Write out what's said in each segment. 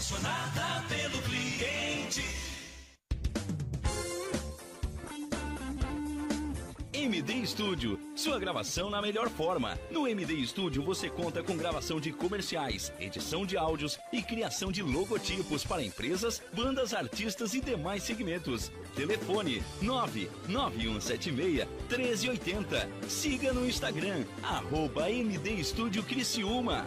apaixonada pelo cliente. MD Studio, sua gravação na melhor forma. No MD Studio você conta com gravação de comerciais, edição de áudios e criação de logotipos para empresas, bandas, artistas e demais segmentos. Telefone 99176 1380. Siga no Instagram, arroba MD Studio Criciúma.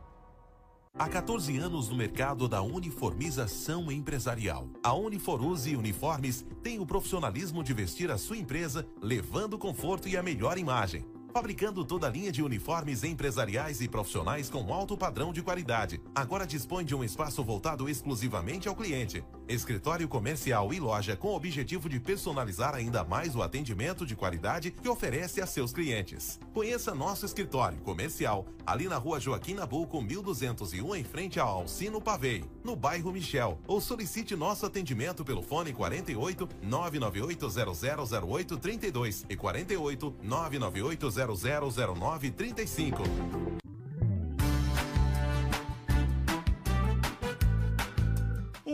Há 14 anos no mercado da uniformização empresarial. A Uniforuse Uniformes tem o profissionalismo de vestir a sua empresa, levando conforto e a melhor imagem. Fabricando toda a linha de uniformes empresariais e profissionais com alto padrão de qualidade. Agora dispõe de um espaço voltado exclusivamente ao cliente. Escritório comercial e loja com o objetivo de personalizar ainda mais o atendimento de qualidade que oferece a seus clientes. Conheça nosso escritório comercial ali na rua Joaquim Nabuco, 1201, em frente ao Alcino Pavei, no bairro Michel. Ou solicite nosso atendimento pelo fone 48 998 0008 32 e 48 998 000935.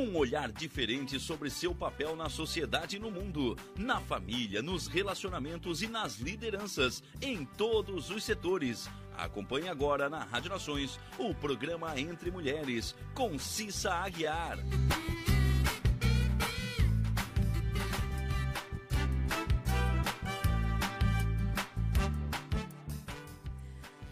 Um olhar diferente sobre seu papel na sociedade e no mundo, na família, nos relacionamentos e nas lideranças, em todos os setores. Acompanhe agora na Rádio Nações o programa Entre Mulheres, com Cissa Aguiar.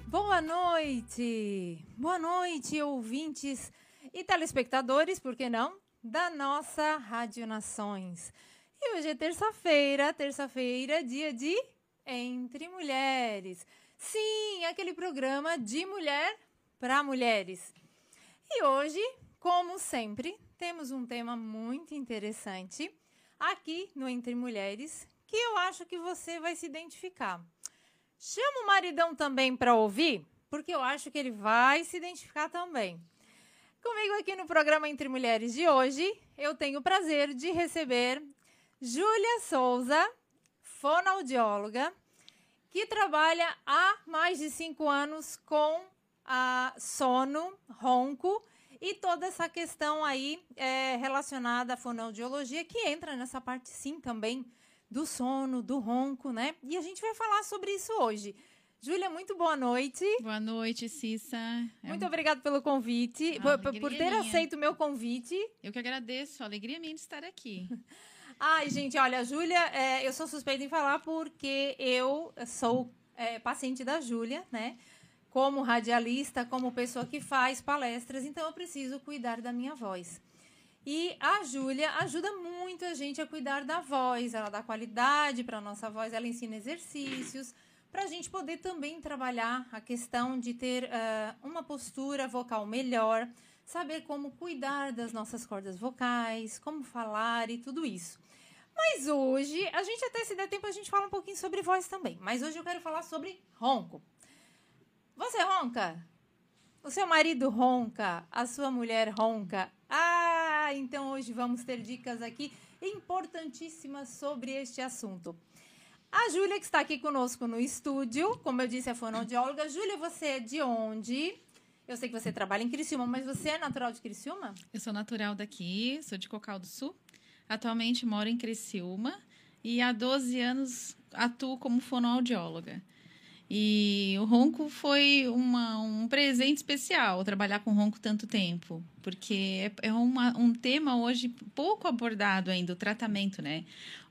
Boa noite! Boa noite, ouvintes e telespectadores, por que não? Da nossa Rádio Nações. E hoje é terça-feira, terça-feira, dia de Entre Mulheres. Sim, aquele programa de mulher para mulheres. E hoje, como sempre, temos um tema muito interessante aqui no Entre Mulheres que eu acho que você vai se identificar. Chama o maridão também para ouvir, porque eu acho que ele vai se identificar também. Comigo aqui no programa Entre Mulheres de hoje, eu tenho o prazer de receber Júlia Souza, fonoaudióloga, que trabalha há mais de cinco anos com a sono, ronco e toda essa questão aí é, relacionada à fonoaudiologia, que entra nessa parte sim também do sono, do ronco, né? E a gente vai falar sobre isso hoje. Júlia, muito boa noite. Boa noite, Cissa. É muito um... obrigada pelo convite, ah, por, por, ter minha. aceito o meu convite. Eu que agradeço, a alegria minha de estar aqui. Ai, gente, olha, a Júlia, é, eu sou suspeita em falar porque eu sou é, paciente da Júlia, né? Como radialista, como pessoa que faz palestras, então eu preciso cuidar da minha voz. E a Júlia ajuda muito a gente a cuidar da voz, ela dá qualidade para a nossa voz, ela ensina exercícios para a gente poder também trabalhar a questão de ter uh, uma postura vocal melhor, saber como cuidar das nossas cordas vocais, como falar e tudo isso. Mas hoje, a gente até se der tempo, a gente fala um pouquinho sobre voz também. Mas hoje eu quero falar sobre ronco. Você ronca? O seu marido ronca? A sua mulher ronca? Ah, então hoje vamos ter dicas aqui importantíssimas sobre este assunto. A Júlia, que está aqui conosco no estúdio, como eu disse, é fonoaudióloga. Júlia, você é de onde? Eu sei que você trabalha em Criciúma, mas você é natural de Criciúma? Eu sou natural daqui, sou de Cocal do Sul. Atualmente moro em Criciúma e há 12 anos atuo como fonoaudióloga. E o ronco foi uma, um presente especial, trabalhar com ronco tanto tempo, porque é, é uma, um tema hoje pouco abordado ainda, o tratamento, né?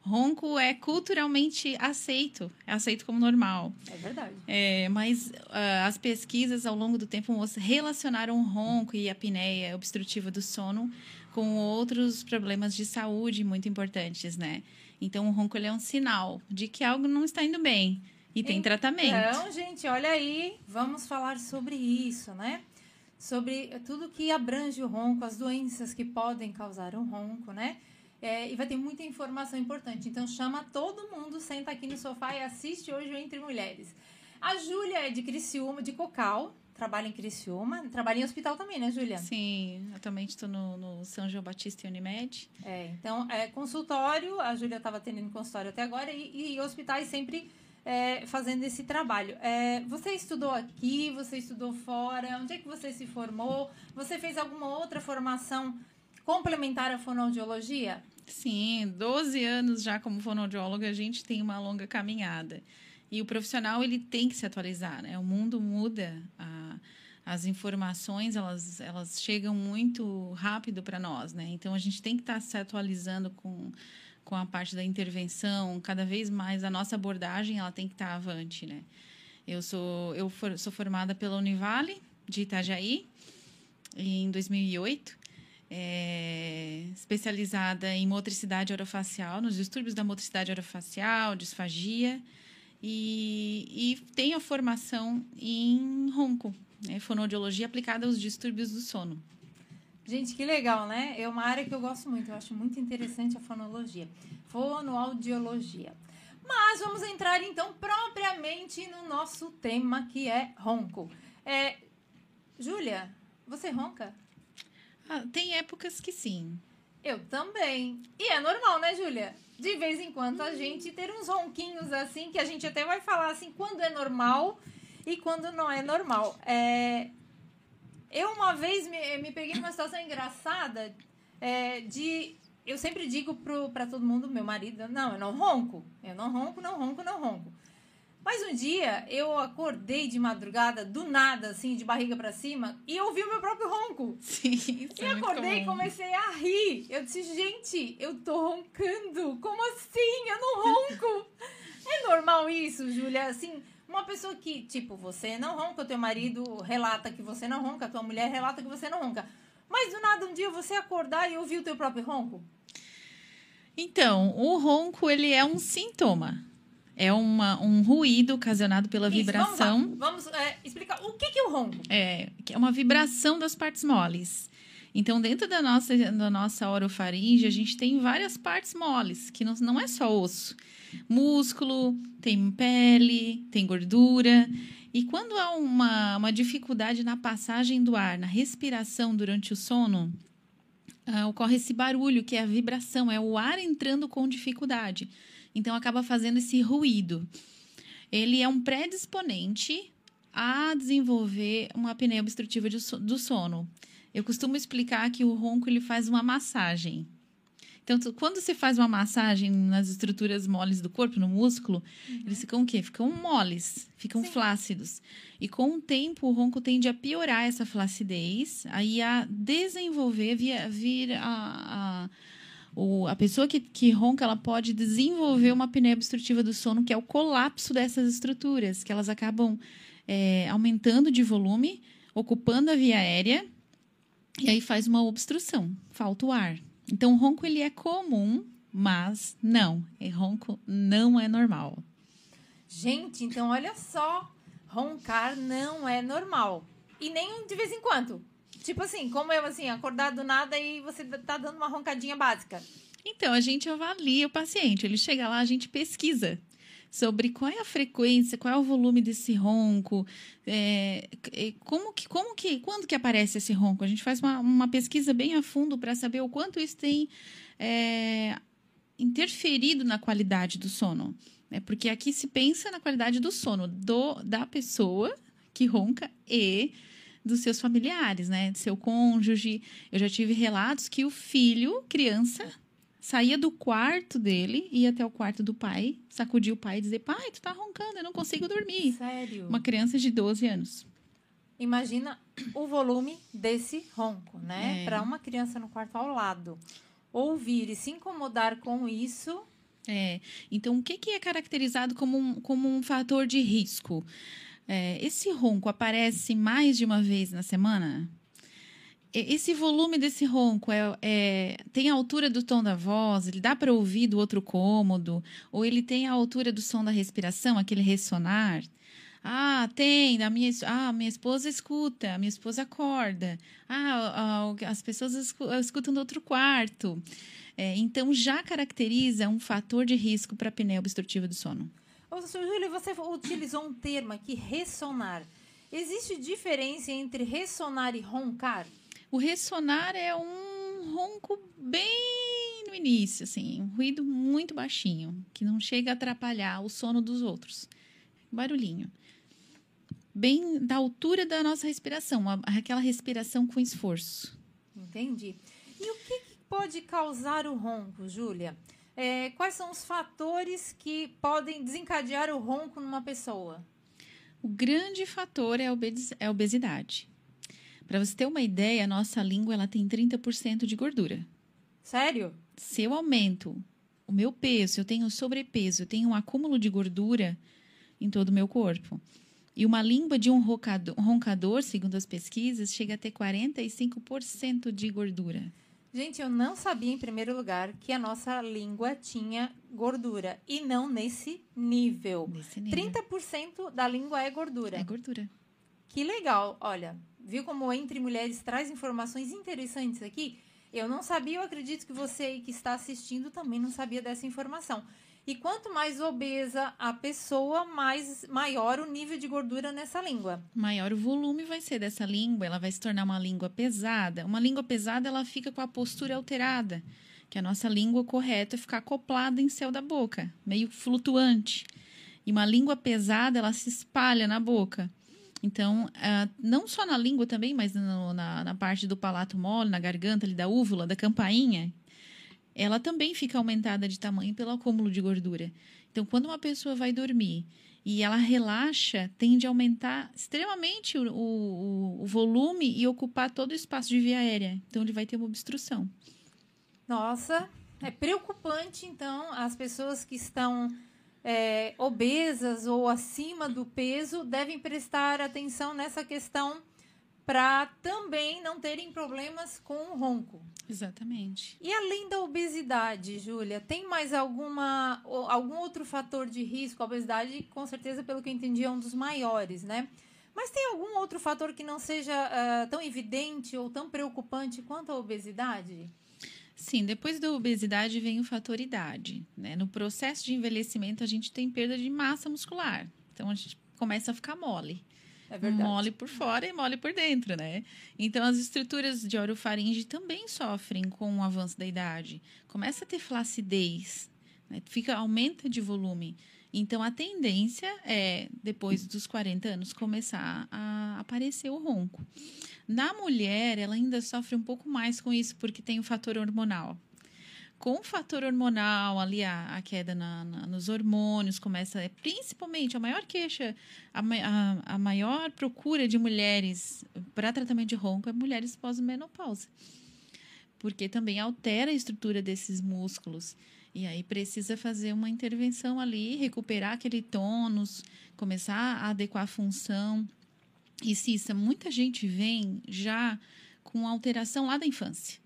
Ronco é culturalmente aceito, é aceito como normal. É verdade. É, mas uh, as pesquisas ao longo do tempo relacionaram o ronco e a apneia obstrutiva do sono com outros problemas de saúde muito importantes, né? Então, o ronco é um sinal de que algo não está indo bem e tem então, tratamento. Então, gente, olha aí, vamos falar sobre isso, né? Sobre tudo que abrange o ronco, as doenças que podem causar um ronco, né? É, e vai ter muita informação importante. Então, chama todo mundo, senta aqui no sofá e assiste hoje o Entre Mulheres. A Júlia é de Criciúma, de Cocal, trabalha em Criciúma, trabalha em hospital também, né, Júlia? Sim, atualmente estou no, no, São João Batista e Unimed. É, então, é consultório, a Júlia estava atendendo consultório até agora, e, e hospitais sempre é, fazendo esse trabalho. É, você estudou aqui, você estudou fora, onde é que você se formou? Você fez alguma outra formação complementar à fonoaudiologia? Sim, 12 anos já como fonoaudióloga, a gente tem uma longa caminhada. E o profissional ele tem que se atualizar, né? O mundo muda, a, as informações elas, elas chegam muito rápido para nós, né? Então a gente tem que estar tá se atualizando com, com a parte da intervenção, cada vez mais a nossa abordagem ela tem que estar tá avante, né? Eu sou eu for, sou formada pela Univale de Itajaí em 2008 é, especializada em motricidade orofacial, nos distúrbios da motricidade orofacial, disfagia, e, e tem a formação em ronco, né, fonoaudiologia aplicada aos distúrbios do sono. Gente, que legal, né? É uma área que eu gosto muito, eu acho muito interessante a fonologia, fonoaudiologia. Mas vamos entrar então propriamente no nosso tema que é ronco. É, Júlia, você ronca? Ah, tem épocas que sim. Eu também. E é normal, né, Júlia? De vez em quando a gente ter uns ronquinhos assim, que a gente até vai falar assim, quando é normal e quando não é normal. É... Eu uma vez me, me peguei numa situação engraçada é, de. Eu sempre digo para todo mundo, meu marido, não, eu não ronco. Eu não ronco, não ronco, não ronco. Mas um dia eu acordei de madrugada, do nada, assim, de barriga para cima, e ouvi o meu próprio ronco. Sim, isso E é acordei e comecei a rir. Eu disse, gente, eu tô roncando. Como assim? Eu não ronco. é normal isso, Júlia? Assim, uma pessoa que, tipo, você não ronca, o teu marido relata que você não ronca, a tua mulher relata que você não ronca. Mas do nada um dia você acordar e ouvir o teu próprio ronco? Então, o ronco, ele é um sintoma é uma, um ruído ocasionado pela Isso, vibração. Vamos, vamos é, explicar o que, que é o ronco. É, é uma vibração das partes moles. Então, dentro da nossa, da nossa orofaringe, a gente tem várias partes moles, que não, não é só osso. Músculo, tem pele, tem gordura. E quando há uma, uma dificuldade na passagem do ar, na respiração durante o sono, uh, ocorre esse barulho, que é a vibração, é o ar entrando com dificuldade. Então acaba fazendo esse ruído. Ele é um predisponente a desenvolver uma apneia obstrutiva do sono. Eu costumo explicar que o ronco ele faz uma massagem. Então, quando você faz uma massagem nas estruturas moles do corpo, no músculo, uhum. eles ficam o quê? Ficam moles, ficam Sim. flácidos. E com o tempo, o ronco tende a piorar essa flacidez, aí a desenvolver, via, vir a, a o, a pessoa que, que ronca, ela pode desenvolver uma apneia obstrutiva do sono, que é o colapso dessas estruturas, que elas acabam é, aumentando de volume, ocupando a via aérea, e aí faz uma obstrução, falta o ar. Então, o ronco ele é comum, mas não, ronco não é normal. Gente, então olha só, roncar não é normal. E nem de vez em quando. Tipo assim, como eu, assim, acordar do nada e você tá dando uma roncadinha básica. Então, a gente avalia o paciente. Ele chega lá, a gente pesquisa sobre qual é a frequência, qual é o volume desse ronco, é, como que, como que, quando que aparece esse ronco. A gente faz uma, uma pesquisa bem a fundo para saber o quanto isso tem é, interferido na qualidade do sono. Né? Porque aqui se pensa na qualidade do sono do, da pessoa que ronca e dos seus familiares, né? Do seu cônjuge. Eu já tive relatos que o filho, criança, saía do quarto dele, ia até o quarto do pai, sacudia o pai e dizia: Pai, tu tá roncando, eu não consigo dormir. Sério? Uma criança de 12 anos. Imagina o volume desse ronco, né? É. Para uma criança no quarto ao lado ouvir e se incomodar com isso, É, então, o que, que é caracterizado como um, como um fator de risco? É, esse ronco aparece mais de uma vez na semana? Esse volume desse ronco é, é- tem a altura do tom da voz? Ele dá para ouvir do outro cômodo? Ou ele tem a altura do som da respiração, aquele ressonar? Ah, tem. A minha, ah, minha esposa escuta, a minha esposa acorda. Ah, as pessoas escu- escutam do outro quarto. É, então, já caracteriza um fator de risco para a apneia obstrutiva do sono. Ô. Júlio, você utilizou um termo aqui, ressonar. Existe diferença entre ressonar e roncar? O ressonar é um ronco bem no início, assim, um ruído muito baixinho, que não chega a atrapalhar o sono dos outros. Barulhinho. Bem da altura da nossa respiração, aquela respiração com esforço. Entendi. E o que, que pode causar o ronco, Júlia? É, quais são os fatores que podem desencadear o ronco numa pessoa? O grande fator é a é a obesidade. Para você ter uma ideia, a nossa língua ela tem 30% de gordura. Sério? se eu aumento o meu peso, eu tenho sobrepeso, eu tenho um acúmulo de gordura em todo o meu corpo. E uma língua de um roncador, roncador, segundo as pesquisas, chega a ter 45% de gordura. Gente, eu não sabia, em primeiro lugar, que a nossa língua tinha gordura. E não nesse nível. Nesse nível. 30% da língua é gordura. É gordura. Que legal. Olha, viu como Entre Mulheres traz informações interessantes aqui? Eu não sabia, eu acredito que você que está assistindo também não sabia dessa informação. E quanto mais obesa a pessoa, mais maior o nível de gordura nessa língua. Maior o volume vai ser dessa língua, ela vai se tornar uma língua pesada. Uma língua pesada, ela fica com a postura alterada, que a nossa língua correta é ficar acoplada em céu da boca, meio flutuante. E uma língua pesada, ela se espalha na boca. Então, ah, não só na língua também, mas no- na, na parte do palato mole, na garganta ali da úvula, da campainha, ela também fica aumentada de tamanho pelo acúmulo de gordura. Então, quando uma pessoa vai dormir e ela relaxa, tende a aumentar extremamente o, o, o volume e ocupar todo o espaço de via aérea. Então, ele vai ter uma obstrução. Nossa, é preocupante, então, as pessoas que estão é, obesas ou acima do peso devem prestar atenção nessa questão para também não terem problemas com o ronco. Exatamente. E além da obesidade, Júlia, tem mais alguma algum outro fator de risco? A obesidade, com certeza, pelo que eu entendi, é um dos maiores, né? Mas tem algum outro fator que não seja ah, tão evidente ou tão preocupante quanto a obesidade? Sim, depois da obesidade vem o fator idade. Né? No processo de envelhecimento, a gente tem perda de massa muscular. Então, a gente começa a ficar mole. É verdade. Mole por fora e mole por dentro, né? Então, as estruturas de orofaringe também sofrem com o avanço da idade. Começa a ter flacidez, né? fica aumenta de volume. Então, a tendência é, depois dos 40 anos, começar a aparecer o ronco. Na mulher, ela ainda sofre um pouco mais com isso, porque tem o fator hormonal. Com o fator hormonal, ali a, a queda na- na- nos hormônios começa, é, principalmente a maior queixa, a, a, a maior procura de mulheres para tratamento de ronco é mulheres pós-menopausa. Porque também altera a estrutura desses músculos. E aí precisa fazer uma intervenção ali, recuperar aquele tônus, começar a adequar a função. E Cissa, muita gente vem já com alteração lá da infância.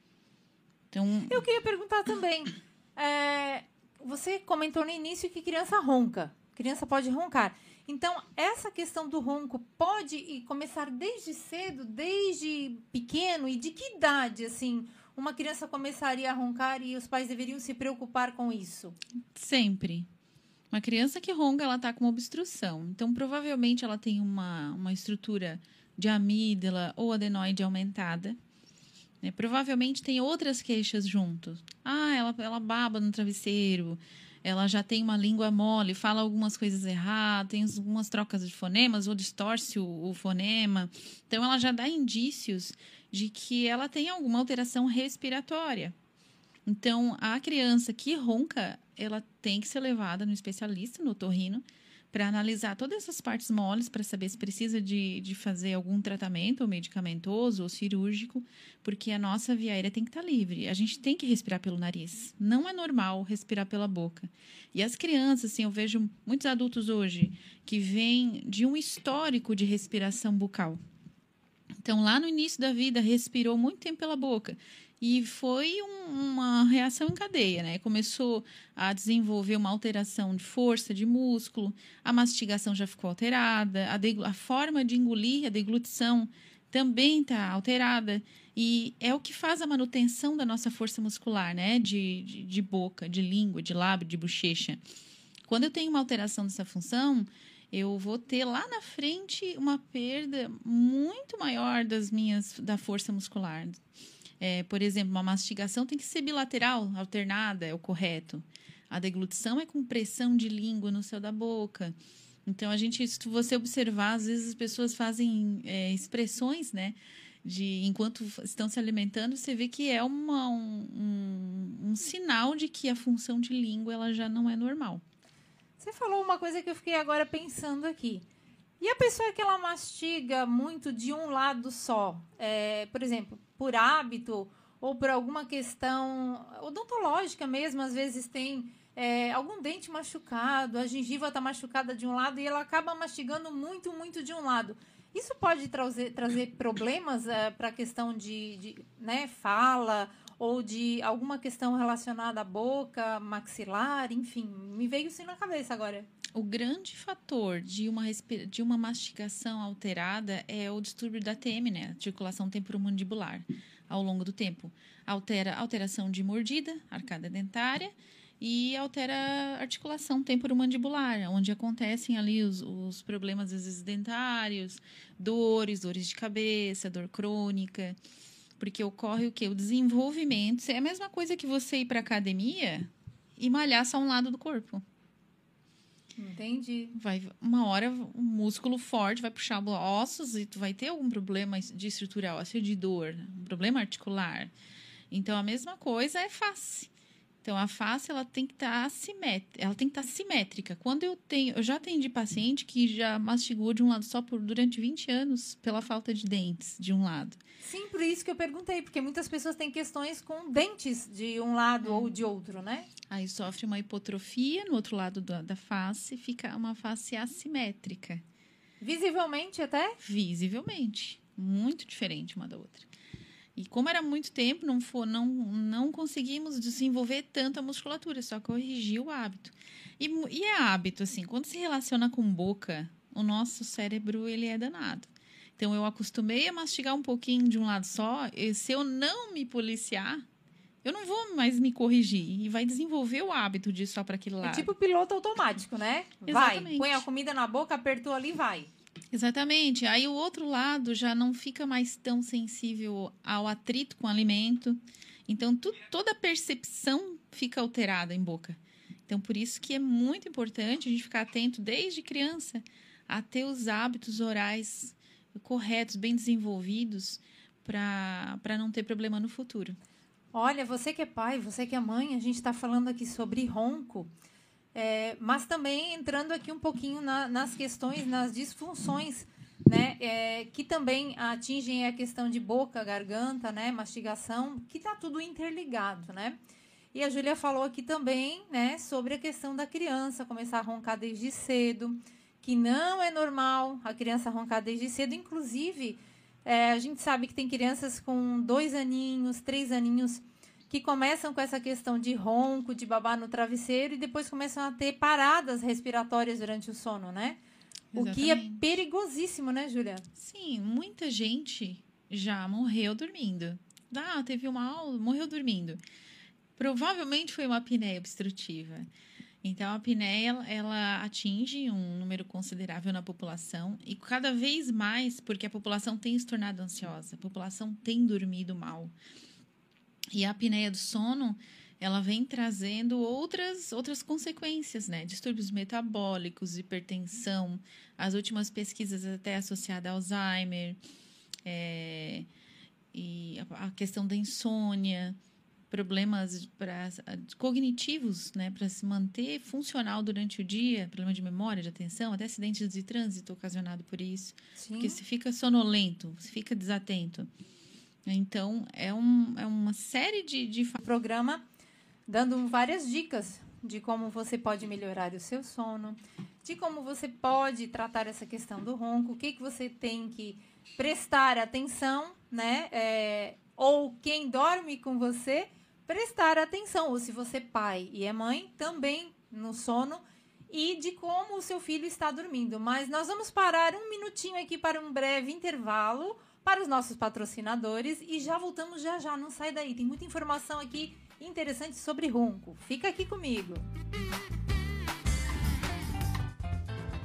Então, Eu queria perguntar também. é, você comentou no início que criança ronca. Criança pode roncar. Então, essa questão do ronco pode começar desde cedo, desde pequeno? E de que idade, assim, uma criança começaria a roncar e os pais deveriam se preocupar com isso? Sempre. Uma criança que ronca, ela tá com uma obstrução. Então, provavelmente, ela tem uma, uma estrutura de amígdala ou adenoide aumentada. né? Provavelmente tem outras queixas junto. Ah, ela, ela baba no travesseiro. Ela já tem uma língua mole, fala algumas coisas erradas, tem algumas trocas de fonemas ou distorce o, o fonema. Então, ela já dá indícios de que ela tem alguma alteração respiratória. Então, a criança que ronca, ela tem que ser levada no especialista, no otorrino, para analisar todas essas partes moles, para saber se precisa de, de fazer algum tratamento, ou medicamentoso, ou cirúrgico, porque a nossa via aérea tem que estar tá livre. A gente tem que respirar pelo nariz. Não é normal respirar pela boca. E as crianças, assim, eu vejo muitos adultos hoje que vêm de um histórico de respiração bucal. Então, lá no início da vida, respirou muito tempo pela boca. E foi um, uma reação em cadeia, né? Começou a desenvolver uma alteração de força, de músculo, a mastigação já ficou alterada, a, a forma de engolir, a deglutição também está alterada. E é o que faz a manutenção da nossa força muscular, né? De, de, de boca, de língua, de lábio, de bochecha. Quando eu tenho uma alteração dessa função, eu vou ter lá na frente uma perda muito maior das minhas da força muscular. É, por exemplo, uma mastigação tem que ser bilateral, alternada, é o correto. A deglutição é com pressão de língua no céu da boca. Então, a gente, se você observar, às vezes as pessoas fazem é, expressões, né? De enquanto estão se alimentando, você vê que é uma, um, um, um sinal de que a função de língua ela já não é normal. Você falou uma coisa que eu fiquei agora pensando aqui. E a pessoa que ela mastiga muito de um lado só, é, por exemplo, por hábito ou por alguma questão odontológica mesmo, às vezes tem é, algum dente machucado, a gengiva está machucada de um lado e ela acaba mastigando muito, muito de um lado. Isso pode trazer, trazer problemas é, para a questão de, de né, fala ou de alguma questão relacionada à boca, maxilar, enfim, me veio isso na cabeça agora. O grande fator de uma, de uma mastigação alterada é o distúrbio da TM, né? Articulação temporomandibular, ao longo do tempo. Altera alteração de mordida, arcada dentária, e altera a articulação temporomandibular, onde acontecem ali os, os problemas, às vezes, dentários, dores, dores de cabeça, dor crônica. Porque ocorre o quê? O desenvolvimento. É a mesma coisa que você ir para academia e malhar só um lado do corpo. Entendi. Vai, uma hora um músculo forte vai puxar ossos e tu vai ter algum problema de estrutura óssea de dor, um problema articular. Então a mesma coisa é face. Então a face ela tem que estar tá simétrica, ela tem que estar tá simétrica. Quando eu tenho, eu já atendi paciente que já mastigou de um lado só por durante 20 anos pela falta de dentes de um lado. Sim, por isso que eu perguntei, porque muitas pessoas têm questões com dentes de um lado ou de outro, né? Aí sofre uma hipotrofia no outro lado da, da face, fica uma face assimétrica. Visivelmente até? Visivelmente. Muito diferente uma da outra. E como era muito tempo, não, for, não, não conseguimos desenvolver tanto a musculatura, só corrigir o hábito. E, e é hábito, assim, quando se relaciona com boca, o nosso cérebro, ele é danado. Então, eu acostumei a mastigar um pouquinho de um lado só, e se eu não me policiar, eu não vou mais me corrigir e vai desenvolver o hábito de ir só para aquele é lado. É tipo piloto automático, né? Vai, põe a comida na boca, apertou ali, vai. Exatamente. Aí o outro lado já não fica mais tão sensível ao atrito com o alimento. Então, tu, toda a percepção fica alterada em boca. Então, por isso que é muito importante a gente ficar atento desde criança a ter os hábitos orais corretos, bem desenvolvidos, para não ter problema no futuro. Olha, você que é pai, você que é mãe, a gente está falando aqui sobre ronco. É, mas também entrando aqui um pouquinho na, nas questões, nas disfunções, né, é, que também atingem a questão de boca, garganta, né, mastigação, que está tudo interligado, né? E a Júlia falou aqui também, né, sobre a questão da criança começar a roncar desde cedo, que não é normal a criança roncar desde cedo, inclusive é, a gente sabe que tem crianças com dois aninhos, três aninhos que começam com essa questão de ronco, de babar no travesseiro e depois começam a ter paradas respiratórias durante o sono, né? Exatamente. O que é perigosíssimo, né, Júlia? Sim, muita gente já morreu dormindo. Ah, teve uma aula, morreu dormindo. Provavelmente foi uma apneia obstrutiva. Então, a apneia, ela atinge um número considerável na população e cada vez mais, porque a população tem se tornado ansiosa, a população tem dormido mal. E a apneia do sono, ela vem trazendo outras, outras consequências, né? Distúrbios metabólicos, hipertensão, as últimas pesquisas até associadas a Alzheimer, é, e a questão da insônia. problemas pra, cognitivos, né, para se manter funcional durante o dia, problema de memória, de atenção, até acidentes de trânsito ocasionado por isso. Sim. Porque se fica sonolento, se fica desatento. Então, é, um, é uma série de, de programa dando várias dicas de como você pode melhorar o seu sono, de como você pode tratar essa questão do ronco, o que, que você tem que prestar atenção, né? É, ou quem dorme com você, prestar atenção. Ou se você é pai e é mãe, também no sono e de como o seu filho está dormindo. Mas nós vamos parar um minutinho aqui para um breve intervalo para os nossos patrocinadores e já voltamos já já, não sai daí. Tem muita informação aqui interessante sobre ronco. Fica aqui comigo.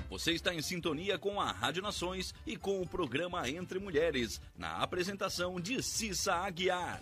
Você está em sintonia com a Rádio Nações e com o programa Entre Mulheres, na apresentação de Cissa Aguiar.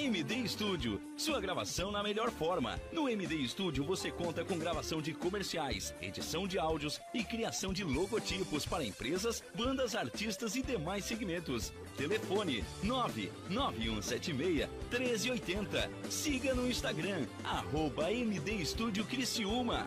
MD Studio, sua gravação na melhor forma. No MD Studio você conta com gravação de comerciais, edição de áudios e criação de logotipos para empresas, bandas, artistas e demais segmentos. Telefone 99176 1380. Siga no Instagram, arroba MD Studio Criciúma.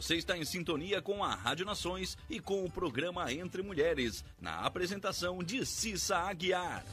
Você está em sintonia com a Rádio Nações e com o programa Entre Mulheres, na apresentação de Cissa Aguiar.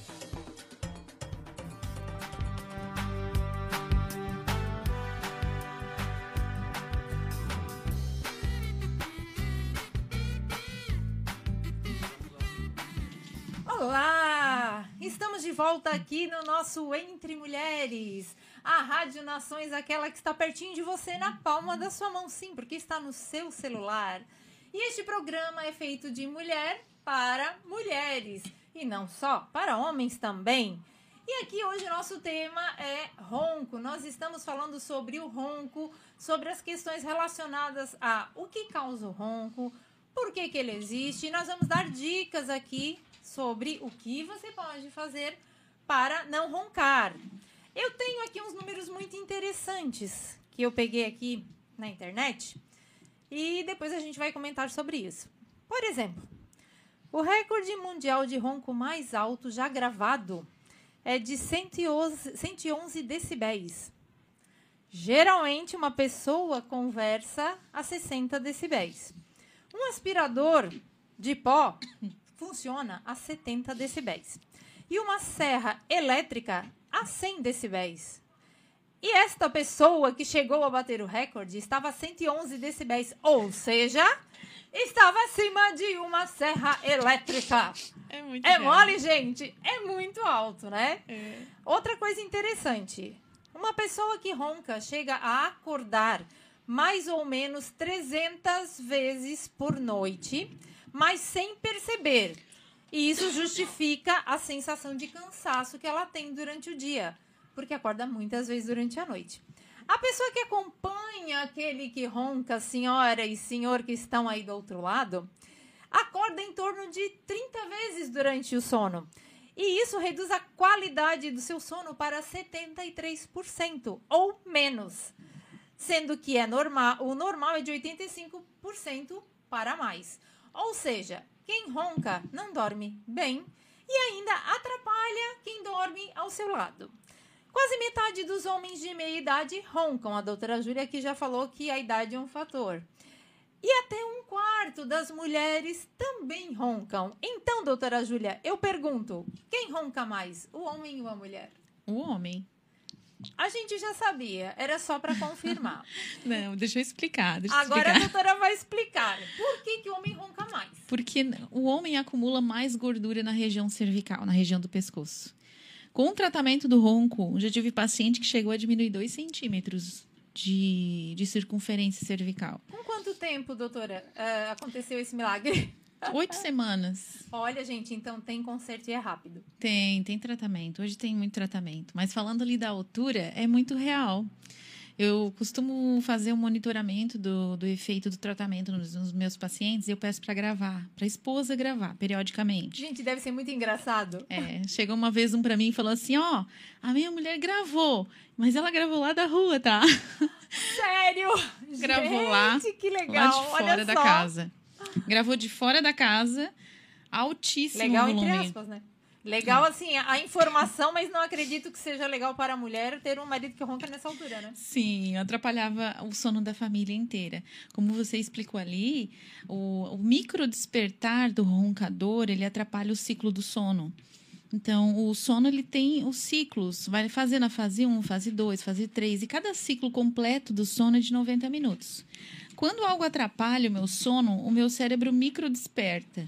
Olá! Estamos de volta aqui no nosso Entre Mulheres. A Rádio Nações, aquela que está pertinho de você, na palma da sua mão, sim, porque está no seu celular. E este programa é feito de mulher para mulheres. E não só, para homens também. E aqui hoje o nosso tema é ronco. Nós estamos falando sobre o ronco, sobre as questões relacionadas a o que causa o ronco, por que, que ele existe. E nós vamos dar dicas aqui sobre o que você pode fazer para não roncar. Eu tenho aqui uns números muito interessantes que eu peguei aqui na internet e depois a gente vai comentar sobre isso. Por exemplo, o recorde mundial de ronco mais alto já gravado é de 111, 111 decibéis. Geralmente, uma pessoa conversa a 60 decibéis. Um aspirador de pó funciona a 70 decibéis. e uma serra elétrica a 100 decibéis. E esta pessoa que chegou a bater o recorde estava a 111 decibéis, ou seja, estava acima de uma serra elétrica. É muito É mole, gente? É muito alto, né? É. Outra coisa interessante: uma pessoa que ronca chega a acordar mais ou menos 300 vezes por noite, mas sem perceber. E isso justifica a sensação de cansaço que ela tem durante o dia, porque acorda muitas vezes durante a noite. A pessoa que acompanha aquele que ronca, senhora e senhor que estão aí do outro lado, acorda em torno de 30 vezes durante o sono. E isso reduz a qualidade do seu sono para 73% ou menos. Sendo que é normal, o normal é de 85% para mais. Ou seja, quem ronca não dorme bem e ainda atrapalha quem dorme ao seu lado. Quase metade dos homens de meia idade roncam. A doutora Júlia aqui já falou que a idade é um fator. E até um quarto das mulheres também roncam. Então, doutora Júlia, eu pergunto: quem ronca mais, o homem ou a mulher? O homem. A gente já sabia, era só para confirmar. Não, deixa eu explicar. Deixa Agora a explicar. doutora vai explicar por que, que o homem ronca mais. Porque o homem acumula mais gordura na região cervical, na região do pescoço. Com o tratamento do ronco, já tive paciente que chegou a diminuir 2 centímetros de, de circunferência cervical. Com quanto tempo, doutora, eh, aconteceu esse milagre? Oito semanas. Olha, gente, então tem conserto e é rápido. Tem, tem tratamento. Hoje tem muito tratamento. Mas falando ali da altura, é muito real. Eu costumo fazer um monitoramento do, do efeito do tratamento nos, nos meus pacientes e eu peço para gravar, para a esposa gravar periodicamente. Gente, deve ser muito engraçado. É, chegou uma vez um para mim e falou assim: Ó, a minha mulher gravou, mas ela gravou lá da rua, tá? Sério? Gravou gente, lá, que legal. lá de fora da casa. Gravou de fora da casa, altíssimo Legal, volume. entre aspas, né? Legal, assim, a informação, mas não acredito que seja legal para a mulher ter um marido que ronca nessa altura, né? Sim, atrapalhava o sono da família inteira. Como você explicou ali, o, o micro despertar do roncador, ele atrapalha o ciclo do sono. Então, o sono ele tem os ciclos, vai fazendo a fase 1, fase 2, fase 3, e cada ciclo completo do sono é de 90 minutos. Quando algo atrapalha o meu sono, o meu cérebro micro desperta.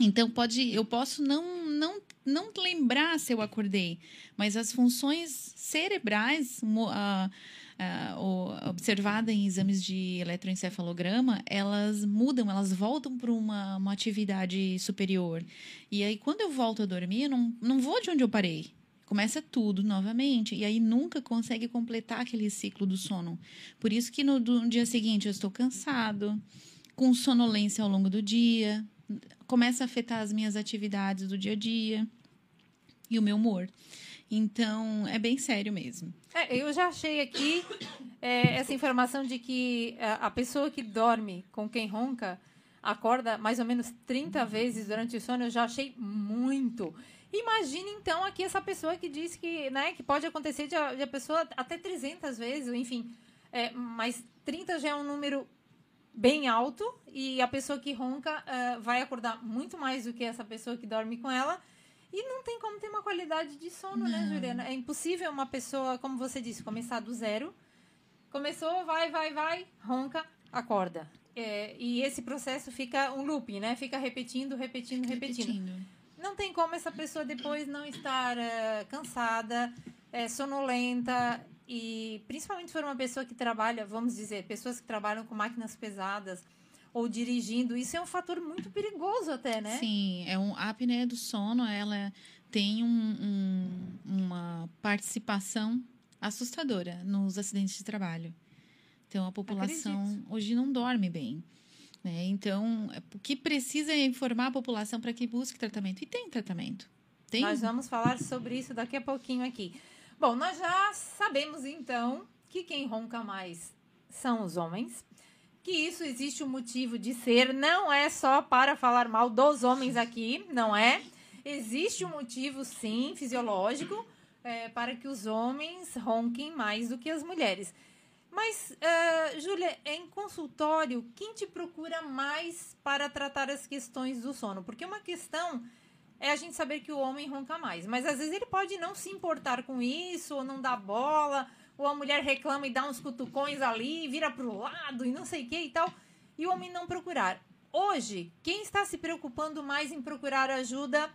Então pode, eu posso não, não, não lembrar se eu acordei, mas as funções cerebrais mo- ah, ah, o- observada em exames de eletroencefalograma, elas mudam, elas voltam para uma, uma atividade superior. E aí, quando eu volto a dormir, eu não, não vou de onde eu parei. Começa tudo novamente. E aí nunca consegue completar aquele ciclo do sono. Por isso que no, no dia seguinte eu estou cansado, com sonolência ao longo do dia, começa a afetar as minhas atividades do dia a dia e o meu humor. Então, é bem sério mesmo. É, eu já achei aqui é, essa informação de que é, a pessoa que dorme com quem ronca acorda mais ou menos 30 vezes durante o sono, eu já achei muito. Imagine, então, aqui essa pessoa que diz que, né, que pode acontecer de a, de a pessoa até 300 vezes, enfim. É, mas 30 já é um número bem alto e a pessoa que ronca é, vai acordar muito mais do que essa pessoa que dorme com ela. E não tem como ter uma qualidade de sono, né, Juliana? É impossível uma pessoa, como você disse, começar do zero. Começou, vai, vai, vai, ronca, acorda. É, e esse processo fica um looping, né? Fica repetindo, repetindo, repetindo. Não tem como essa pessoa depois não estar eh, cansada, eh, sonolenta e principalmente se for uma pessoa que trabalha, vamos dizer, pessoas que trabalham com máquinas pesadas ou dirigindo, isso é um fator muito perigoso até, né? Sim, é um, a apneia do sono, ela tem um- um- uma participação assustadora nos acidentes de trabalho. Então, a população Acredito. hoje não dorme bem. Né? Então, é- o que precisa é informar a população para que busque tratamento. E tem tratamento. Tem. Nós vamos falar sobre isso daqui a pouquinho aqui. Bom, nós já sabemos então que quem ronca mais são os homens, que isso existe um motivo de ser, não é só para falar mal dos homens aqui, não é? Existe um motivo, sim, fisiológico, é, para que os homens ronquem mais do que as mulheres. Mas, eh, Júlia, em consultório, quem te procura mais para tratar as questões do sono? Porque uma questão é a gente saber que o homem ronca mais. Mas às vezes ele pode não se importar com isso, ou não dar bola, ou a mulher reclama e dá uns cutucões ali, vira pro lado e não sei o que e tal, e o homem não procurar. Hoje, quem está se preocupando mais em procurar ajuda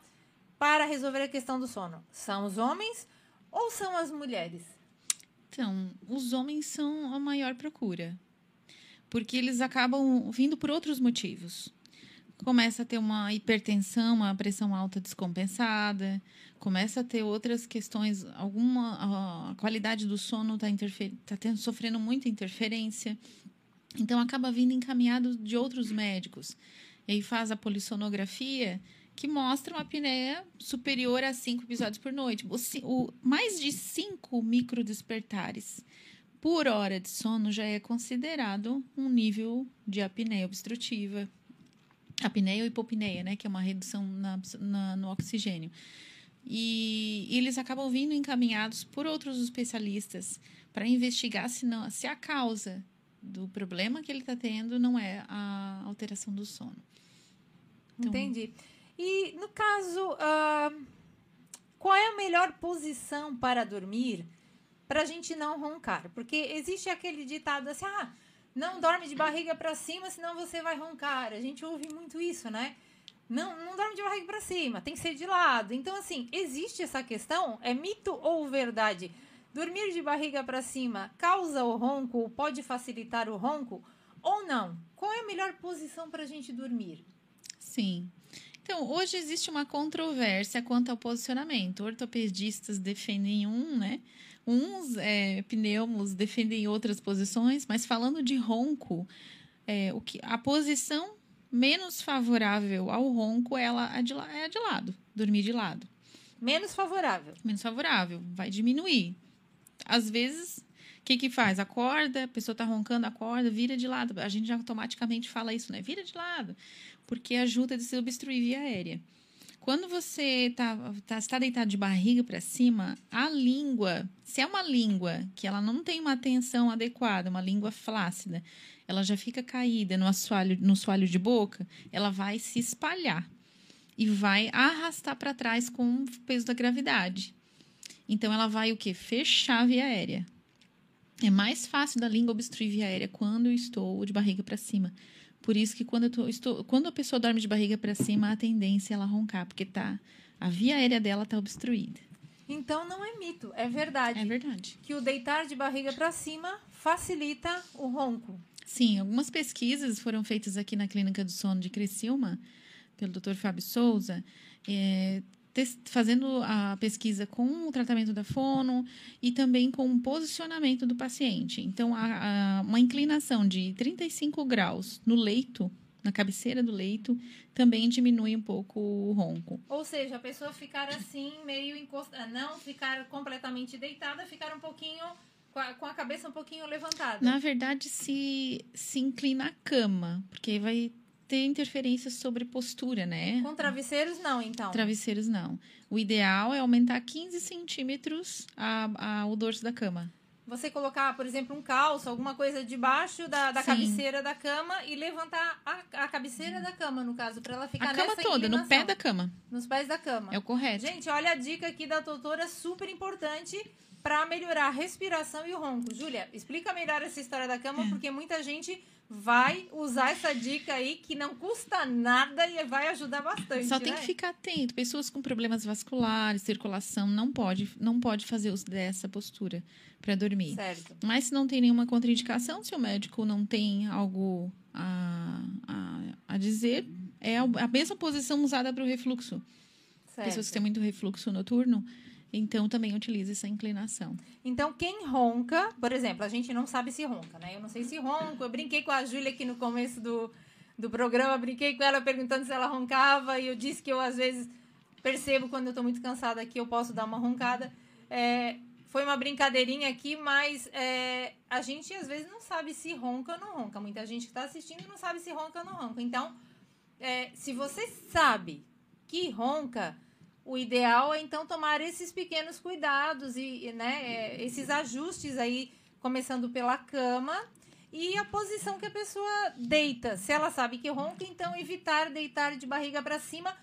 para resolver a questão do sono? São os homens ou são as mulheres? Então, os homens são a maior procura. Porque eles acabam vindo por outros motivos. Começa a ter uma hipertensão, uma pressão alta descompensada, começa a ter outras questões, alguma a qualidade do sono está tá tendo, sofrendo muita interferência. Então acaba vindo encaminhado de outros médicos. E aí faz a polissonografia que mostra uma apneia superior a 5 episódios por noite. O, o, mais de 5 microdespertares por hora de sono já é considerado um nível de apneia obstrutiva. Apneia ou hipopneia, né? Que é uma redução na, na, no oxigênio. E, e, eles acabam vindo encaminhados por outros especialistas para investigar se, não, se a causa do problema que ele está tendo não é a alteração do sono. Então, Entendi. E no caso, uh, qual é a melhor posição para dormir para a gente não roncar? Porque existe aquele ditado assim, ah, não dorme de barriga para cima, senão você vai roncar. A gente ouve muito isso, né? Não, não dorme de barriga para cima, tem que ser de lado. Então, assim, existe essa questão? É mito ou verdade? Dormir de barriga para cima causa o ronco, pode facilitar o ronco ou não? Qual é a melhor posição para a gente dormir? Sim. Então, hoje existe uma controvérsia quanto ao posicionamento. Ortopedistas defendem um, né? Uns é, pneumos defendem outras posições, mas falando de ronco, é, o que, a posição menos favorável ao ronco ela é, de, é a de lado, dormir de lado. Menos favorável. Menos favorável, vai diminuir. Às vezes, o que que faz? Acorda, a pessoa está roncando, acorda, vira de lado. A gente já automaticamente fala isso, né? Vira de lado porque ajuda a desobstruir via aérea. Quando você está tá, tá deitado de barriga para cima, a língua, se é uma língua que ela não tem uma tensão adequada, uma língua flácida, ela já fica caída no assoalho, no assoalho de boca, ela vai se espalhar e vai arrastar para trás com o peso da gravidade. Então ela vai o que? Fechar a via aérea. É mais fácil da língua obstruir via aérea quando eu estou de barriga para cima. Por isso que quando, tô, estou, quando a pessoa dorme de barriga para cima, a tendência é ela roncar, porque tá, a via aérea dela está obstruída. Então não é mito, é verdade. É verdade. Que o deitar de barriga para cima facilita o ronco. Sim, algumas pesquisas foram feitas aqui na Clínica do Sono de Criciúma, pelo Dr. Fábio Souza, é, fazendo a pesquisa com o tratamento da fono e também com o posicionamento do paciente. Então, a, a, uma inclinação de 35 graus no leito, na cabeceira do leito, também diminui um pouco o ronco. Ou seja, a pessoa ficar assim, meio encostada, não ficar completamente deitada, ficar um pouquinho com a, cabeça um pouquinho levantada. Na verdade, se, se inclina a cama, porque vai ter interferências sobre postura, né? Com travesseiros, não, então? Travesseiros, não. O ideal é aumentar 15 centímetros a, a, o dorso da cama. Você colocar, por exemplo, um calço, alguma coisa debaixo da, da cabeceira da cama e levantar a, a cabeceira da cama, no caso, para ela ficar A cama toda, no pé da cama. Nos pés da cama. É o correto. Gente, olha a dica aqui da doutora, super importante para melhorar a respiração e o ronco. Júlia, explica melhor essa história da cama, é. porque muita gente vai usar essa dica aí que não custa nada e vai ajudar bastante. Só tem né? que ficar atento. Pessoas com problemas vasculares, circulação, não pode, não pode fazer uso dessa postura para dormir. Certo. Mas se não tem nenhuma contraindicação, se o médico não tem algo a, a, a dizer, é a mesma posição usada para o refluxo. Certo. Pessoas que têm muito refluxo noturno, então, também utiliza essa inclinação. Então, quem ronca, por exemplo, a gente não sabe se ronca, né? Eu não sei se ronco. Eu brinquei com a Júlia aqui no começo do, do programa, brinquei com ela perguntando se ela roncava e eu disse que eu, às vezes, percebo quando eu estou muito cansada que eu posso dar uma roncada. É, foi uma brincadeirinha aqui, mas é, a gente, às vezes, não sabe se ronca ou não ronca. Muita gente que está assistindo não sabe se ronca ou não ronca. Então, é, se você sabe que ronca o ideal é então tomar esses pequenos cuidados e, né, é, esses ajustes aí, começando pela cama e a posição que a pessoa deita. Se ela sabe que ronca, então evitar deitar de barriga para cima.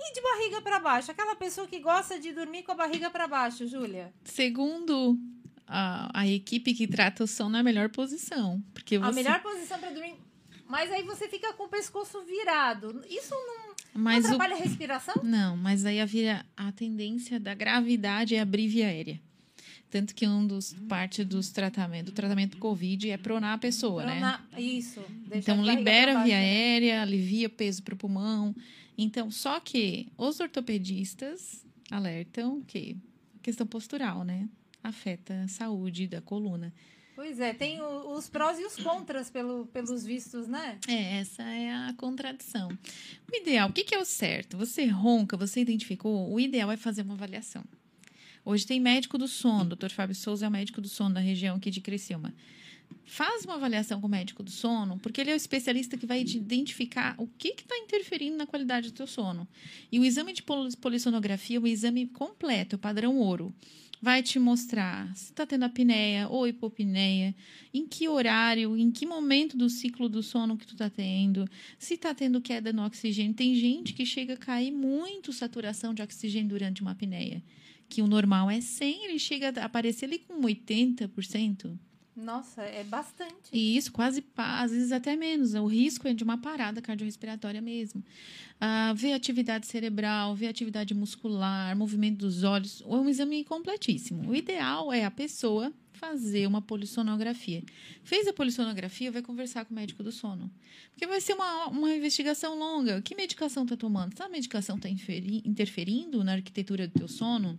E de barriga para baixo? Aquela pessoa que gosta de dormir com a barriga para baixo, Júlia? Segundo a, a equipe que trata o sono, é a melhor posição. Porque você... A melhor posição para dormir. Mas aí você fica com o pescoço virado. Isso não, Mas não o- atrapalha a respiração? Não, mas aí a, vira, a tendência da gravidade é abrir via aérea. Tanto que um dos parte dos tratamentos, do tratamento Covid é pronar a pessoa, né? Na- Isso. deixar Então libera via né? aérea, alivia peso para o pulmão. Então, só que os ortopedistas alertam que a questão postural, né? Afeta a saúde da coluna. Pois é, tem o- os prós e os contras pelo, pelos vistos, né? É, essa é a contradição. O ideal, o que, que é o certo? Você ronca, você identificou, o ideal é fazer uma avaliação. Hoje tem médico do sono, Dr. Fábio Souza é o médico do sono da região aqui de Criciúma. Faz uma avaliação com o médico do sono, porque ele é o especialista que vai identificar o que está interferindo na qualidade do teu sono. E o exame de pol- polissonografia é um exame completo, o padrão ouro. Vai te mostrar se está tendo apneia ou hipopneia, em que horário, em que momento do ciclo do sono que tu tá tendo, se tá tendo queda no oxigênio. Tem gente que chega a cair muito saturação de oxigênio durante uma apneia, que o normal é 100, ele chega a aparecer ali com 80%. Nossa, é bastante. E isso quase, às vezes até menos. O risco é de uma parada cardiorrespiratória mesmo. Ah, ver atividade cerebral, ver atividade muscular, movimento dos olhos. É um exame completíssimo. O ideal é a pessoa fazer uma polissonografia. Fez a polissonografia, vai conversar com o médico do sono. Porque vai ser uma, uma investigação longa. Que medicação está tomando? Se a medicação está interferindo na arquitetura do teu sono?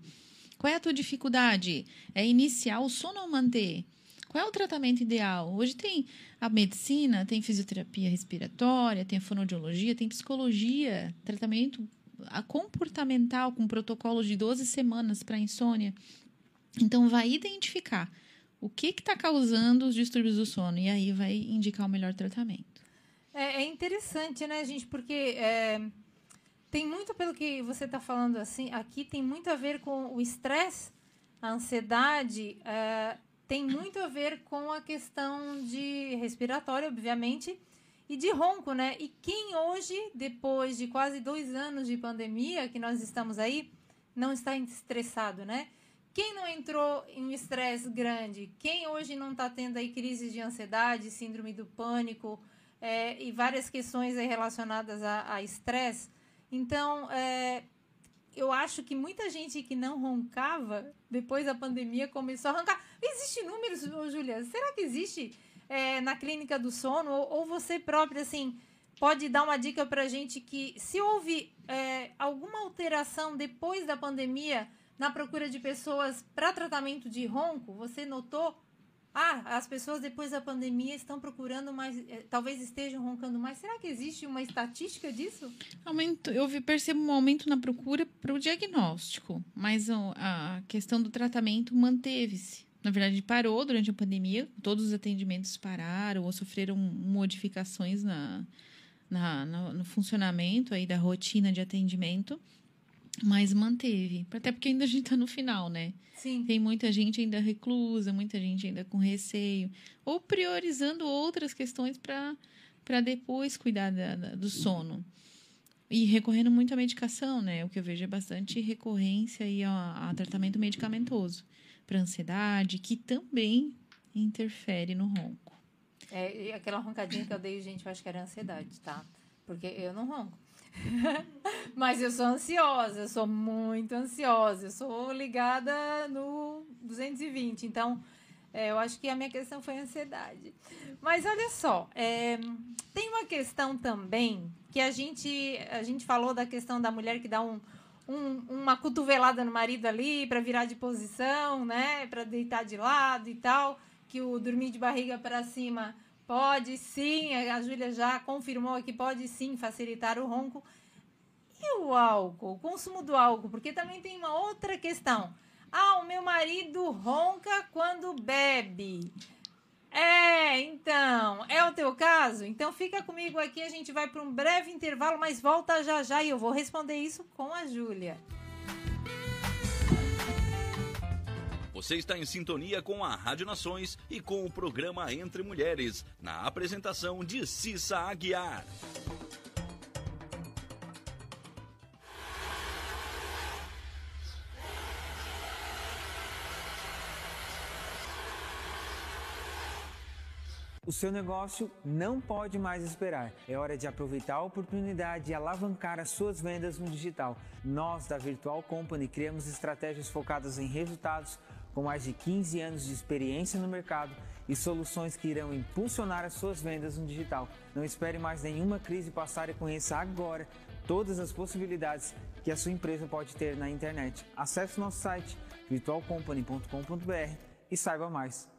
Qual é a tua dificuldade? É iniciar o sono ou manter? Qual é o tratamento ideal? Hoje tem a medicina, tem fisioterapia respiratória, tem a fonoaudiologia, tem psicologia, tratamento a comportamental com protocolos de 12 semanas para insônia. Então, vai identificar o que está causando os distúrbios do sono e aí vai indicar o melhor tratamento. É, é interessante, né, gente? Porque é, tem muito pelo que você está falando assim, aqui tem muito a ver com o estresse, a ansiedade, é, tem muito a ver com a questão de respiratória, obviamente, e de ronco, né? E quem hoje, depois de quase dois anos de pandemia que nós estamos aí, não está estressado, né? Quem não entrou em um estresse grande? Quem hoje não está tendo aí crises de ansiedade, síndrome do pânico é, e várias questões relacionadas a estresse? Então, é, eu acho que muita gente que não roncava depois da pandemia começou a roncar. Existem números, ô, Júlia? Será que existe é, na clínica do sono? Ou, ou você própria, assim, pode dar uma dica pra gente que se houve é, alguma alteração depois da pandemia na procura de pessoas para tratamento de ronco, você notou? Ah, as pessoas depois da pandemia estão procurando mais, eh, talvez estejam roncando mais. Será que existe uma estatística disso? Aumento, eu percebo um aumento na procura para o diagnóstico, mas a questão do tratamento manteve-se. Na verdade, parou durante a pandemia, todos os atendimentos pararam ou sofreram modificações na, na- no, no funcionamento aí da rotina de atendimento, mas manteve. Até porque ainda a gente está no final, né? Sim. Tem muita gente ainda reclusa, muita gente ainda com receio, ou priorizando outras questões para depois cuidar da- da- do sono. E recorrendo muito à medicação, né? O que eu vejo é bastante recorrência aí a, a tratamento medicamentoso para ansiedade, que também interfere no ronco. É, aquela roncadinha que eu dei, gente, eu acho que era ansiedade, tá? Porque eu não ronco. Mas eu sou ansiosa, eu sou muito ansiosa, eu sou ligada no 220. Então, é, eu acho que a minha questão foi ansiedade. Mas olha só, é, tem uma questão também que a gente, a gente falou da questão da mulher que dá um, um- uma cotovelada no marido ali para virar de posição, né? Para deitar de lado e tal, que o dormir de barriga para cima pode sim, a Júlia já confirmou que pode sim facilitar o ronco. E o álcool, o consumo do álcool, porque também tem uma outra questão. Ah, o meu marido ronca quando bebe. É, então, é o teu caso? Então fica comigo aqui, a gente vai para um breve intervalo, mas volta já já e eu vou responder isso com a Júlia. Você está em sintonia com a Rádio Nações e com o programa Entre Mulheres, na apresentação de Cissa Aguiar. O seu negócio não pode mais esperar. É hora de aproveitar a oportunidade e alavancar as suas vendas no digital. Nós, da Virtual Company, criamos estratégias focadas em resultados com mais de 15 anos de experiência no mercado e soluções que irão impulsionar as suas vendas no digital. Não espere mais nenhuma crise passar e conheça agora todas as possibilidades que a sua empresa pode ter na internet. Acesse nosso site virtualcompany.com.br e saiba mais.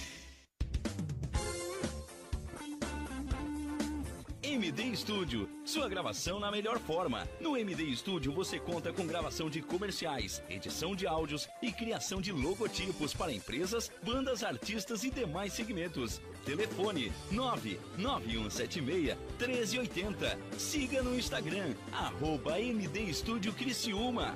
MD Studio, sua gravação na melhor forma. No MD Studio você conta com gravação de comerciais, edição de áudios e criação de logotipos para empresas, bandas, artistas e demais segmentos. Telefone 99176 1380. Siga no Instagram, arroba MD Studio Criciúma.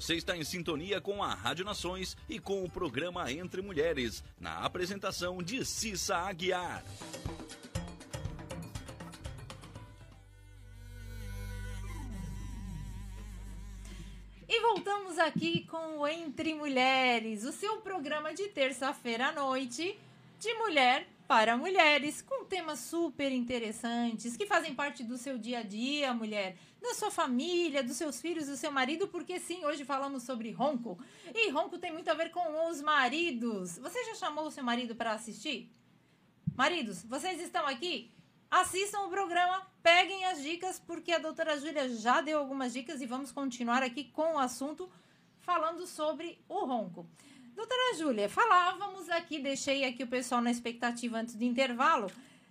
Você está em sintonia com a Rádio Nações e com o programa Entre Mulheres, na apresentação de Cissa Aguiar. E voltamos aqui com o Entre Mulheres, o seu programa de terça-feira à noite de mulher para mulheres, com temas super interessantes que fazem parte do seu dia a dia, mulher, da sua família, dos seus filhos, do seu marido, porque sim, hoje falamos sobre ronco. E ronco tem muito a ver com os maridos. Você já chamou o seu marido para assistir? Maridos, vocês estão aqui? Assistam o programa, peguem as dicas, porque a doutora Júlia já deu algumas dicas e vamos continuar aqui com o assunto falando sobre o ronco. Doutora Júlia, falávamos aqui, deixei aqui o pessoal na expectativa antes do intervalo,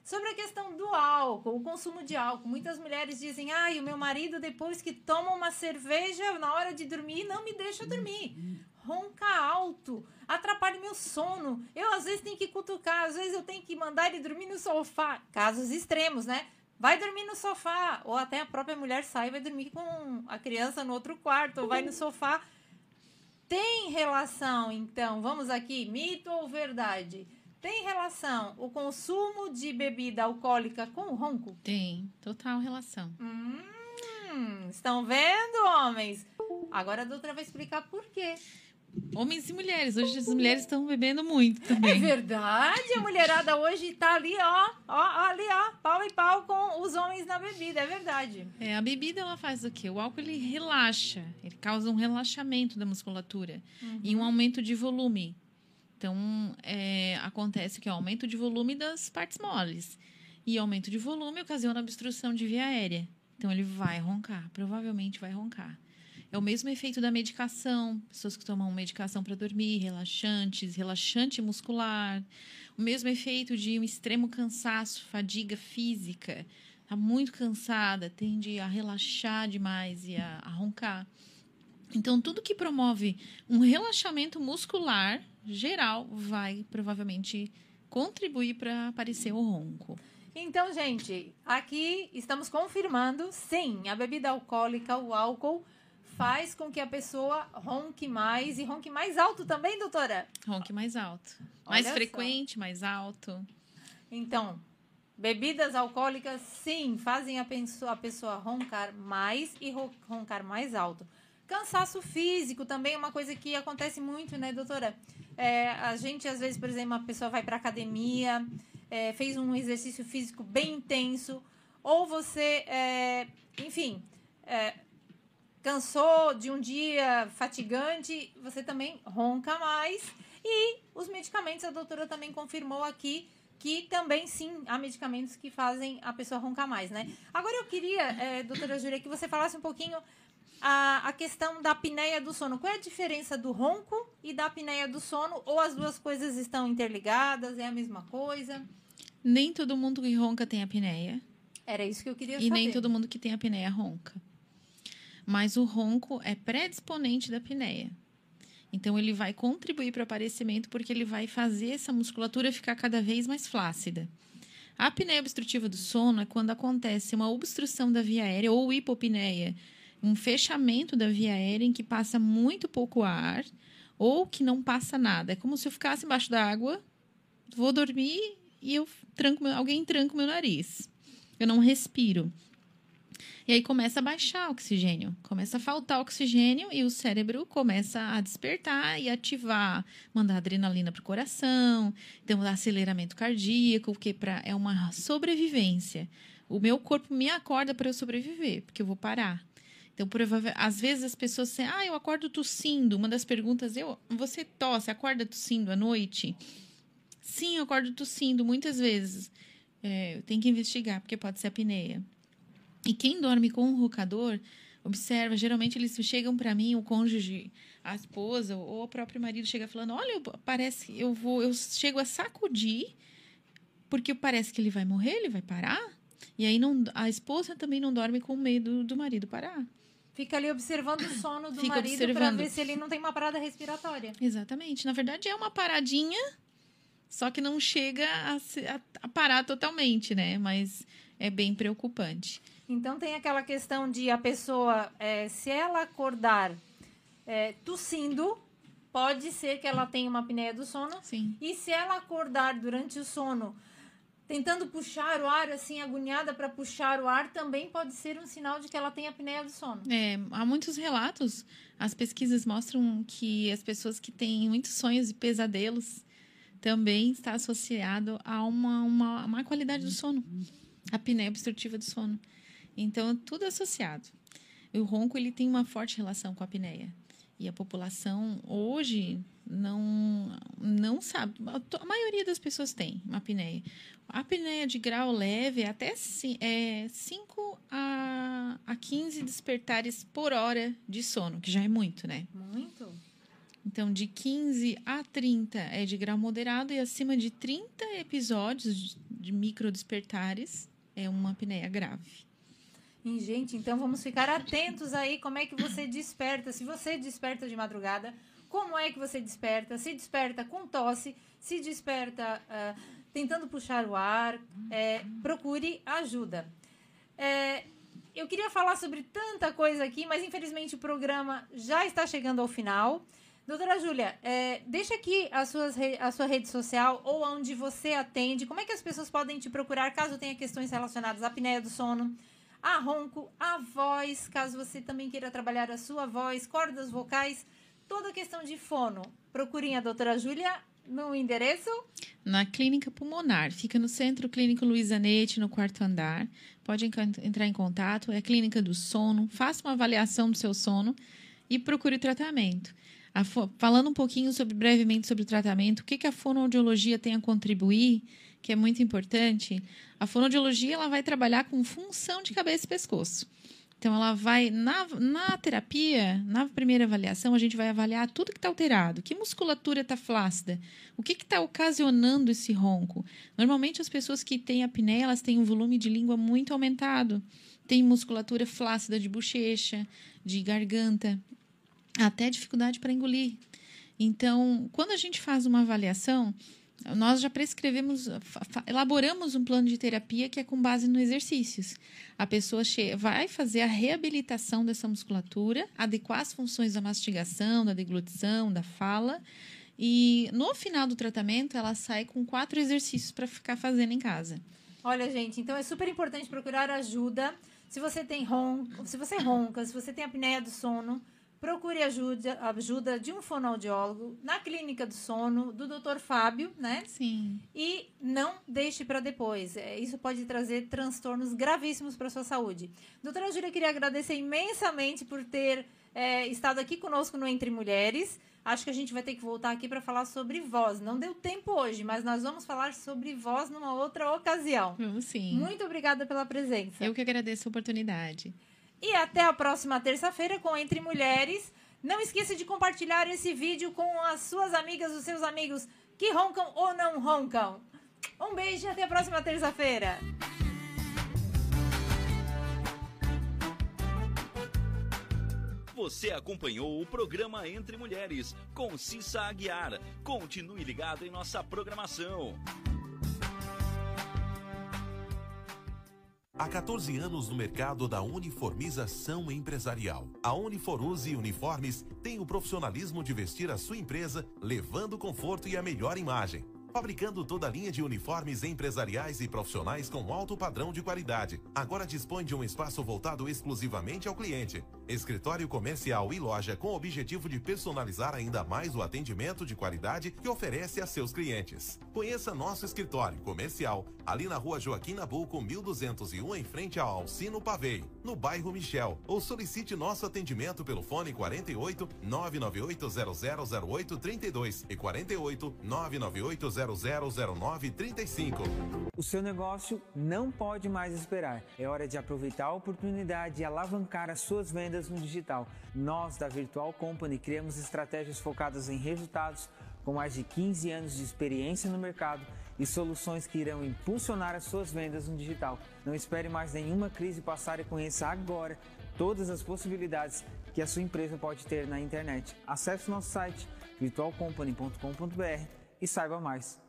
sobre a questão do álcool, o consumo de álcool. Muitas mulheres dizem: ai, o meu marido, depois que toma uma cerveja na hora de dormir, não me deixa dormir. Ronca alto, atrapalha meu sono. Eu, às vezes, tenho que cutucar, às vezes, eu tenho que mandar ele dormir no sofá. Casos extremos, né? Vai dormir no sofá. Ou até a própria mulher sai e vai dormir com a criança no outro quarto, ou vai no sofá. Tem relação, então, vamos aqui, mito ou verdade? Tem relação o consumo de bebida alcoólica com o ronco? Tem, total relação. Hum, estão vendo, homens? Agora a doutora vai explicar por quê. Homens e mulheres. Hoje as mulheres estão bebendo muito também. É verdade, a mulherada hoje tá ali, ó, ó, ali, ó, pau e pau com os homens na bebida, é verdade. É, a bebida ela faz o quê? O álcool ele relaxa, ele causa um relaxamento da musculatura e um aumento de volume. Então, é, acontece que é o aumento de volume das partes moles. E aumento de volume ocasiona obstrução de via aérea. Então, ele vai roncar, provavelmente vai roncar. É o mesmo efeito da medicação, pessoas que tomam medicação para dormir, relaxantes, relaxante muscular. O mesmo efeito de um extremo cansaço, fadiga física. Está muito cansada, tende a relaxar demais e a, a roncar. Então, tudo que promove um relaxamento muscular geral vai provavelmente contribuir para aparecer o ronco. Então, gente, aqui estamos confirmando, sim, a bebida alcoólica, o álcool, faz com que a pessoa ronque mais e ronque mais alto também, doutora? Ronque mais alto. Mais Olha só. frequente, mais alto. Então, bebidas alcoólicas, sim, fazem a pessoa, a pessoa roncar mais e ro- roncar mais alto. Cansaço físico também é uma coisa que acontece muito, né, doutora? É, a gente, às vezes, por exemplo, uma pessoa vai para academia, é, fez um exercício físico bem intenso, ou você, é, enfim, é, cansou de um dia fatigante, você também ronca mais. E os medicamentos, a doutora também confirmou aqui que também sim há medicamentos que fazem a pessoa roncar mais, né? Agora eu queria, eh, doutora Júlia, que você falasse um pouquinho a, a questão da apneia do sono. Qual é a diferença do ronco e da apneia do sono? Ou as duas coisas estão interligadas? É a mesma coisa? Nem todo mundo que ronca tem apneia. Era isso que eu queria E saber. nem todo mundo que tem apneia ronca. Mas o ronco é predisponente da apneia. Então ele vai contribuir para o aparecimento porque ele vai fazer essa musculatura ficar cada vez mais flácida. A apneia obstrutiva do sono é quando acontece uma obstrução da via aérea ou hipopneia, um fechamento da via aérea em que passa muito pouco ar ou que não passa nada. É como se eu ficasse embaixo da água, vou dormir e eu tranco meu- alguém tranca o meu nariz. Eu não respiro. E aí começa a baixar o oxigênio, começa a faltar oxigênio e o cérebro começa a despertar e ativar, mandar adrenalina para o coração, então aceleramento cardíaco, que pra, é uma sobrevivência. O meu corpo me acorda para eu sobreviver, porque eu vou parar. Então, provável, às vezes as pessoas dizem, ah, eu acordo tossindo. Uma das perguntas, eu, você tosse, acorda tossindo à noite? Sim, eu acordo tossindo muitas vezes. É, tem que investigar, porque pode ser apneia. E quem dorme com um roncador, observa, geralmente eles chegam para mim, o cônjuge, a esposa ou o próprio marido chega falando: "Olha, eu- parece eu vou, eu chego a sacudir porque parece que ele vai morrer, ele vai parar". E aí não, a esposa também não dorme com medo do marido parar. Fica ali observando o sono do Fica marido para ver se ele não tem uma parada respiratória. Exatamente. Na verdade é uma paradinha, só que não chega a, a- a parar totalmente, né? Mas é bem preocupante. Então tem aquela questão de a pessoa, eh, se ela acordar eh, tossindo, pode ser que ela tenha uma apneia do sono. Sim. E se ela acordar durante o sono, tentando puxar o ar, assim, agoniada para puxar o ar, também pode ser um sinal de que ela tem apneia do sono. É, há muitos relatos. As pesquisas mostram que as pessoas que têm muitos sonhos e pesadelos também está associado a uma, uma má qualidade do sono, a apneia obstrutiva do sono. Então, tudo associado. O ronco ele tem uma forte relação com a apneia. E a população hoje não não sabe. A maioria das pessoas tem uma apneia. A apneia de grau leve é até é 5 a, a 15 despertares por hora de sono, que já é muito, né? Muito. Então, de 15 a 30 é de grau moderado e acima de 30 episódios de, de micro despertares é uma apneia grave. E, gente, então vamos ficar atentos aí como é que você desperta. Se você desperta de madrugada, como é que você desperta? Se desperta com tosse, se desperta ah, tentando puxar o ar, é, procure ajuda. É, eu queria falar sobre tanta coisa aqui, mas infelizmente o programa já está chegando ao final. Doutora Júlia, é, deixa aqui as suas re- a sua rede social ou onde você atende. Como é que as pessoas podem te procurar caso tenha questões relacionadas à apneia do sono, a ronco, a voz, caso você também queira trabalhar a sua voz, cordas vocais, toda questão de fono. Procurem a doutora Júlia no endereço. Na clínica pulmonar, fica no Centro Clínico Luiz Anete, no quarto andar. Pode entrar em contato, é a clínica do sono. Faça uma avaliação do seu sono e procure tratamento. A falando um pouquinho sobre brevemente sobre o tratamento, o que, que a fonoaudiologia tem a contribuir, que é muito importante. A fonoaudiologia ela vai trabalhar com função de cabeça e pescoço. Então, ela vai, na, na terapia, na primeira avaliação, a gente vai avaliar tudo que está alterado. Que musculatura está flácida? O que está ocasionando esse ronco? Normalmente, as pessoas que têm apneia, elas têm um volume de língua muito aumentado. Tem musculatura flácida de bochecha, de garganta, até dificuldade para engolir. Então, quando a gente faz uma avaliação, nós já prescrevemos, elaboramos um plano de terapia que é com base nos exercícios. A pessoa vai fazer a reabilitação dessa musculatura, adequar as funções da mastigação, da deglutição, da fala. E no final do tratamento, ela sai com quatro exercícios para ficar fazendo em casa. Olha, gente, então é super importante procurar ajuda. Se você tem ronca, se você ronca, se você tem apneia do sono, procure ajuda, ajuda de um fonoaudiólogo na clínica do sono, do Dr. Fábio, né? Sim. E não deixe para depois. É, isso pode trazer transtornos gravíssimos para sua saúde. Doutora Júlia, queria agradecer imensamente por ter é, estado aqui conosco no Entre Mulheres. Acho que a gente vai ter que voltar aqui para falar sobre voz. Não deu tempo hoje, mas nós vamos falar sobre voz numa outra ocasião. Sim. Muito obrigada pela presença. Eu que agradeço a oportunidade. E até a próxima terça-feira com Entre Mulheres. Não esqueça de compartilhar esse vídeo com as suas amigas, os seus amigos que roncam ou não roncam. Um beijo e até a próxima terça-feira. Você acompanhou o programa Entre Mulheres com Cissa Aguiar. Continue ligado em nossa programação. Há 14 anos no mercado da uniformização empresarial. A Uniforuse Uniformes tem o profissionalismo de vestir a sua empresa, levando conforto e a melhor imagem fabricando toda a linha de uniformes empresariais e profissionais com alto padrão de qualidade. Agora dispõe de um espaço voltado exclusivamente ao cliente. Escritório comercial e loja com o objetivo de personalizar ainda mais o atendimento de qualidade que oferece a seus clientes. Conheça nosso escritório comercial ali na rua Joaquim Nabuco, 1201, em frente ao Alcino Pavei, no bairro Michel. Ou solicite nosso atendimento pelo fone 48 998 0008 32 e 48 998 000935. O seu negócio não pode mais esperar. É hora de aproveitar a oportunidade e alavancar as suas vendas no digital. Nós, da Virtual Company, criamos estratégias focadas em resultados com mais de 15 anos de experiência no mercado e soluções que irão impulsionar as suas vendas no digital. Não espere mais nenhuma crise passar e conheça agora todas as possibilidades que a sua empresa pode ter na internet. Acesse nosso site virtualcompany.com.br e saiba mais.